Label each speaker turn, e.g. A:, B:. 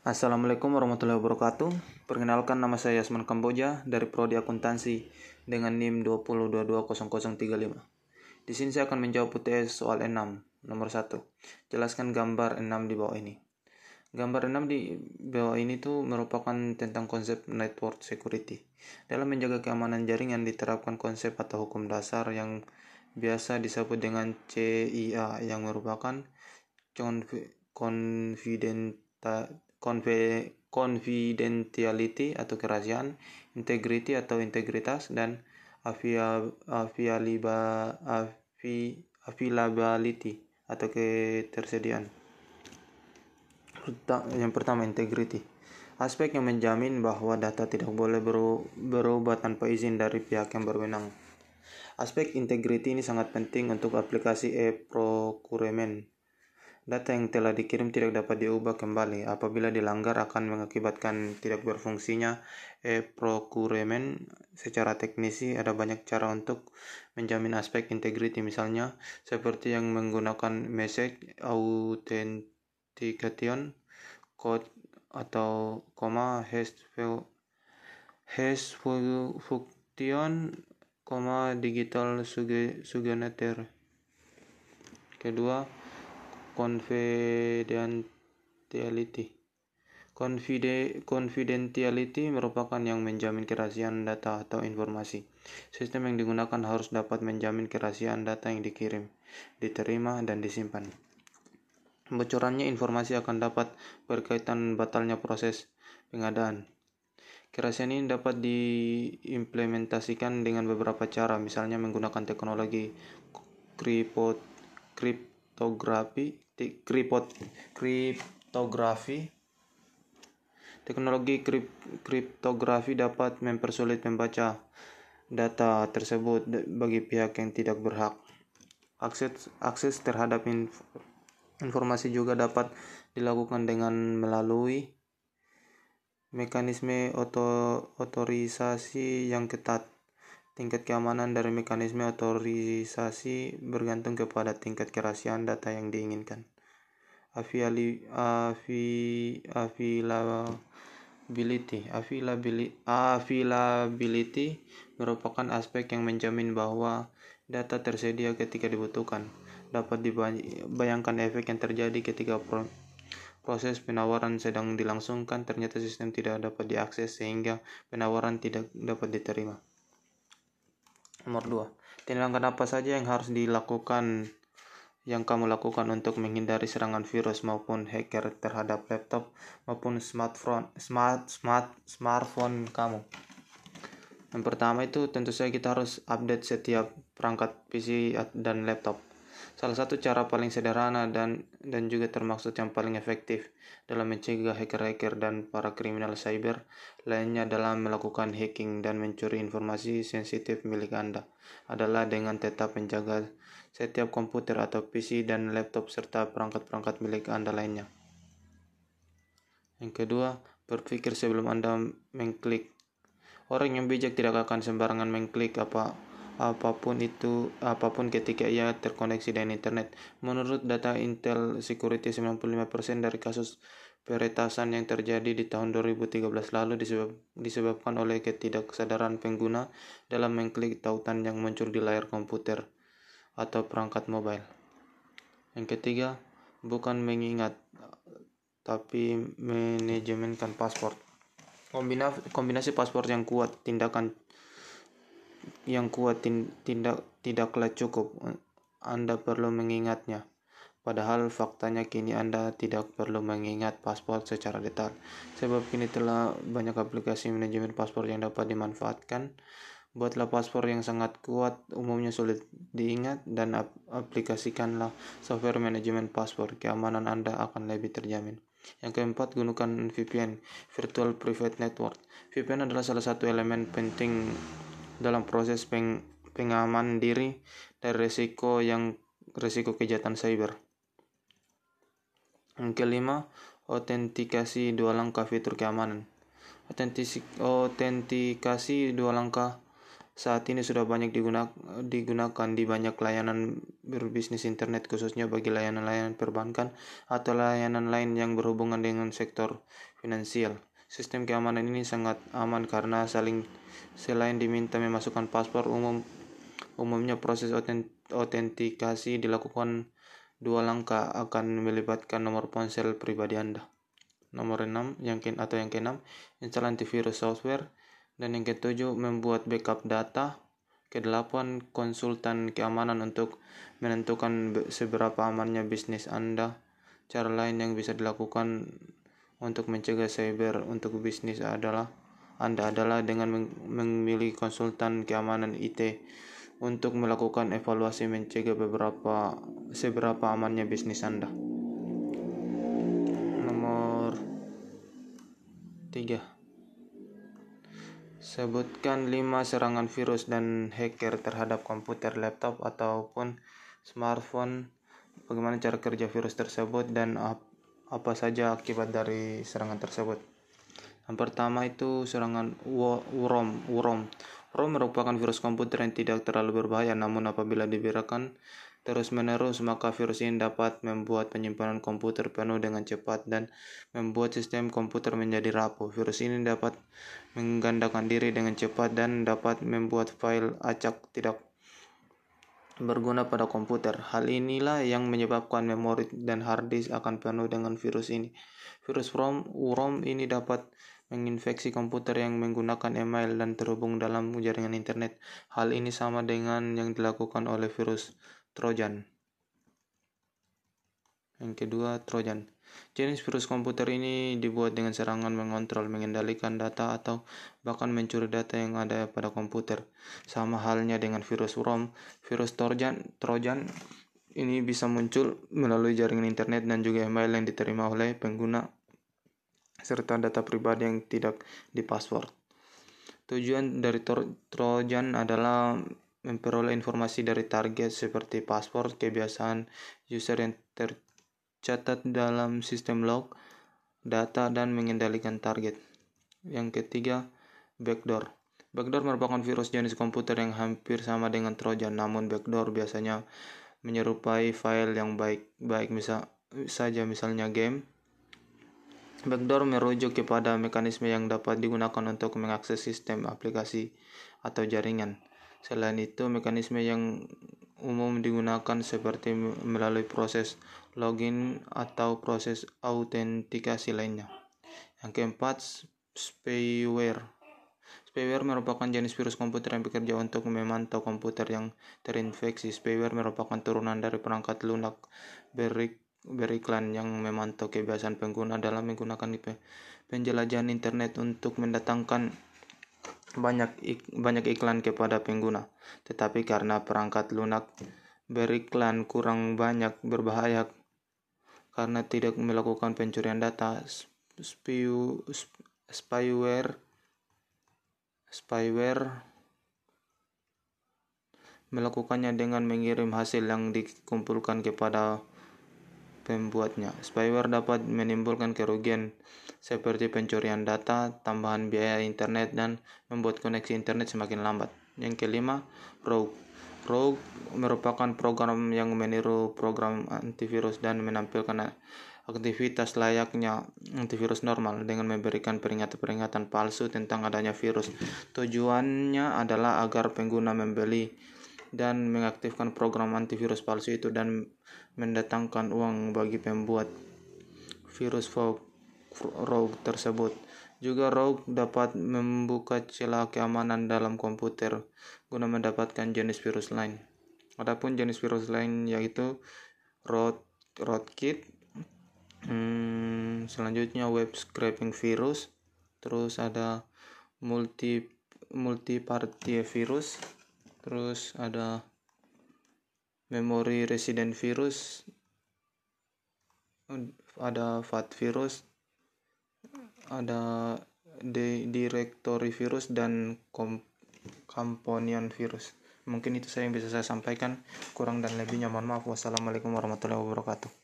A: Assalamualaikum warahmatullahi wabarakatuh. Perkenalkan nama saya Yasman Kamboja dari Prodi Akuntansi dengan NIM 20220035. Di sini saya akan menjawab UTS soal 6, nomor 1. Jelaskan gambar 6 di bawah ini. Gambar 6 di bawah ini tuh merupakan tentang konsep network security. Dalam menjaga keamanan jaringan diterapkan konsep atau hukum dasar yang biasa disebut dengan CIA yang merupakan confidential confidentiality atau kerahasiaan, integrity atau integritas, dan availability atau ketersediaan. Yang pertama, integrity. Aspek yang menjamin bahwa data tidak boleh berubah tanpa izin dari pihak yang berwenang. Aspek integrity ini sangat penting untuk aplikasi e-procurement Data yang telah dikirim tidak dapat diubah kembali. Apabila dilanggar akan mengakibatkan tidak berfungsinya e-procurement. Secara teknisi ada banyak cara untuk menjamin aspek integrity misalnya seperti yang menggunakan message authentication code atau koma hash hash function koma digital signature. Kedua, confidentiality. Confide confidentiality merupakan yang menjamin kerahasiaan data atau informasi. Sistem yang digunakan harus dapat menjamin kerahasiaan data yang dikirim, diterima, dan disimpan. Bocorannya informasi akan dapat berkaitan batalnya proses pengadaan. Kerahasiaan ini dapat diimplementasikan dengan beberapa cara, misalnya menggunakan teknologi kriptografi, kripot kriptografi. Teknologi krip, kriptografi dapat mempersulit membaca data tersebut bagi pihak yang tidak berhak. Akses akses terhadap inf, informasi juga dapat dilakukan dengan melalui mekanisme oto, otorisasi yang ketat Tingkat keamanan dari mekanisme otorisasi bergantung kepada tingkat kerahasiaan data yang diinginkan. Availability, availability merupakan aspek yang menjamin bahwa data tersedia ketika dibutuhkan. Dapat dibayangkan efek yang terjadi ketika proses penawaran sedang dilangsungkan, ternyata sistem tidak dapat diakses sehingga penawaran tidak dapat diterima. Nomor 2. Tindakan apa saja yang harus dilakukan yang kamu lakukan untuk menghindari serangan virus maupun hacker terhadap laptop maupun smartphone smart smart smartphone kamu. Yang pertama itu tentu saja kita harus update setiap perangkat PC dan laptop. Salah satu cara paling sederhana dan dan juga termaksud yang paling efektif dalam mencegah hacker-hacker dan para kriminal cyber lainnya dalam melakukan hacking dan mencuri informasi sensitif milik Anda adalah dengan tetap menjaga setiap komputer atau PC dan laptop serta perangkat-perangkat milik Anda lainnya. Yang kedua, berpikir sebelum Anda mengklik. Orang yang bijak tidak akan sembarangan mengklik apa apa pun itu apa pun ketika ia terkoneksi dengan internet. Menurut data Intel Security 95% dari kasus peretasan yang terjadi di tahun 2013 lalu disebab, disebabkan oleh ketidaksadaran pengguna dalam mengklik tautan yang muncul di layar komputer atau perangkat mobile. Yang ketiga, bukan mengingat tapi manajemenkan paspor. Kombinasi, kombinasi paspor yang kuat, tindakan yang kuat tindak tidaklah cukup. Anda perlu mengingatnya. Padahal faktanya kini Anda tidak perlu mengingat paspor secara detail. Sebab kini telah banyak aplikasi manajemen paspor yang dapat dimanfaatkan. Buatlah paspor yang sangat kuat, umumnya sulit diingat, dan ap aplikasikanlah software manajemen paspor. Keamanan Anda akan lebih terjamin. Yang keempat, gunakan VPN, Virtual Private Network. VPN adalah salah satu elemen penting dalam proses peng pengaman diri dari risiko yang risiko kejahatan cyber. Yang kelima, autentikasi dua langkah fitur keamanan. Autentikasi dua langkah saat ini sudah banyak digunakan di banyak layanan berbisnis internet khususnya bagi layanan-layanan perbankan atau layanan lain yang berhubungan dengan sektor finansial. Sistem keamanan ini sangat aman karena saling selain diminta memasukkan paspor umum umumnya proses autentikasi dilakukan dua langkah akan melibatkan nomor ponsel pribadi Anda. Nomor 6 yang ke, atau yang keenam, install antivirus software dan yang ketujuh membuat backup data. Kedelapan, konsultan keamanan untuk menentukan seberapa amannya bisnis Anda. Cara lain yang bisa dilakukan untuk mencegah cyber untuk bisnis adalah Anda adalah dengan memilih konsultan keamanan IT untuk melakukan evaluasi mencegah beberapa seberapa amannya bisnis Anda. Nomor 3. Sebutkan 5 serangan virus dan hacker terhadap komputer, laptop ataupun smartphone. Bagaimana cara kerja virus tersebut dan apa saja akibat dari serangan tersebut. Yang pertama itu serangan worm, worm. ROM merupakan virus komputer yang tidak terlalu berbahaya, namun apabila dibiarkan terus-menerus, maka virus ini dapat membuat penyimpanan komputer penuh dengan cepat dan membuat sistem komputer menjadi rapuh. Virus ini dapat menggandakan diri dengan cepat dan dapat membuat file acak tidak berguna pada komputer. Hal inilah yang menyebabkan memori dan hard disk akan penuh dengan virus ini. Virus ROM, ROM ini dapat menginfeksi komputer yang menggunakan email dan terhubung dalam jaringan internet. Hal ini sama dengan yang dilakukan oleh virus Trojan. Yang kedua, Trojan. Jenis virus komputer ini dibuat dengan serangan mengontrol, mengendalikan data, atau bahkan mencuri data yang ada pada komputer. Sama halnya dengan virus ROM, virus Trojan, Trojan ini bisa muncul melalui jaringan internet dan juga email yang diterima oleh pengguna serta data pribadi yang tidak dipassword. Tujuan dari Trojan adalah memperoleh informasi dari target seperti password, kebiasaan user yang tercatat dalam sistem log, data, dan mengendalikan target. Yang ketiga, backdoor. Backdoor merupakan virus jenis komputer yang hampir sama dengan Trojan, namun backdoor biasanya menyerupai file yang baik, baik misal saja misalnya game, Backdoor merujuk kepada mekanisme yang dapat digunakan untuk mengakses sistem aplikasi atau jaringan. Selain itu, mekanisme yang umum digunakan seperti melalui proses login atau proses autentikasi lainnya. Yang keempat, spyware. Spyware merupakan jenis virus komputer yang bekerja untuk memantau komputer yang terinfeksi. Spyware merupakan turunan dari perangkat lunak berik beriklan yang memantau kebiasaan pengguna dalam menggunakan penjelajahan internet untuk mendatangkan banyak ik banyak iklan kepada pengguna. Tetapi karena perangkat lunak beriklan kurang banyak berbahaya karena tidak melakukan pencurian data, spyware spyware melakukannya dengan mengirim hasil yang dikumpulkan kepada pembuatnya. Spyware dapat menimbulkan kerugian seperti pencurian data, tambahan biaya internet, dan membuat koneksi internet semakin lambat. Yang kelima, rogue. Rogue merupakan program yang meniru program antivirus dan menampilkan aktivitas layaknya antivirus normal dengan memberikan peringatan-peringatan palsu tentang adanya virus. Tujuannya adalah agar pengguna membeli dan mengaktifkan program antivirus palsu itu dan mendatangkan uang bagi pembuat virus rogue tersebut. Juga rogue dapat membuka celah keamanan dalam komputer guna mendapatkan jenis virus lain. Adapun jenis virus lain yaitu root rootkit, hmm, selanjutnya web scraping virus, terus ada multi multi party virus, terus ada memory resident virus. Ada fat virus. Ada directory virus dan companion virus. Mungkin itu saya yang bisa saya sampaikan. Kurang dan lebihnya mohon maaf. Wassalamualaikum warahmatullahi wabarakatuh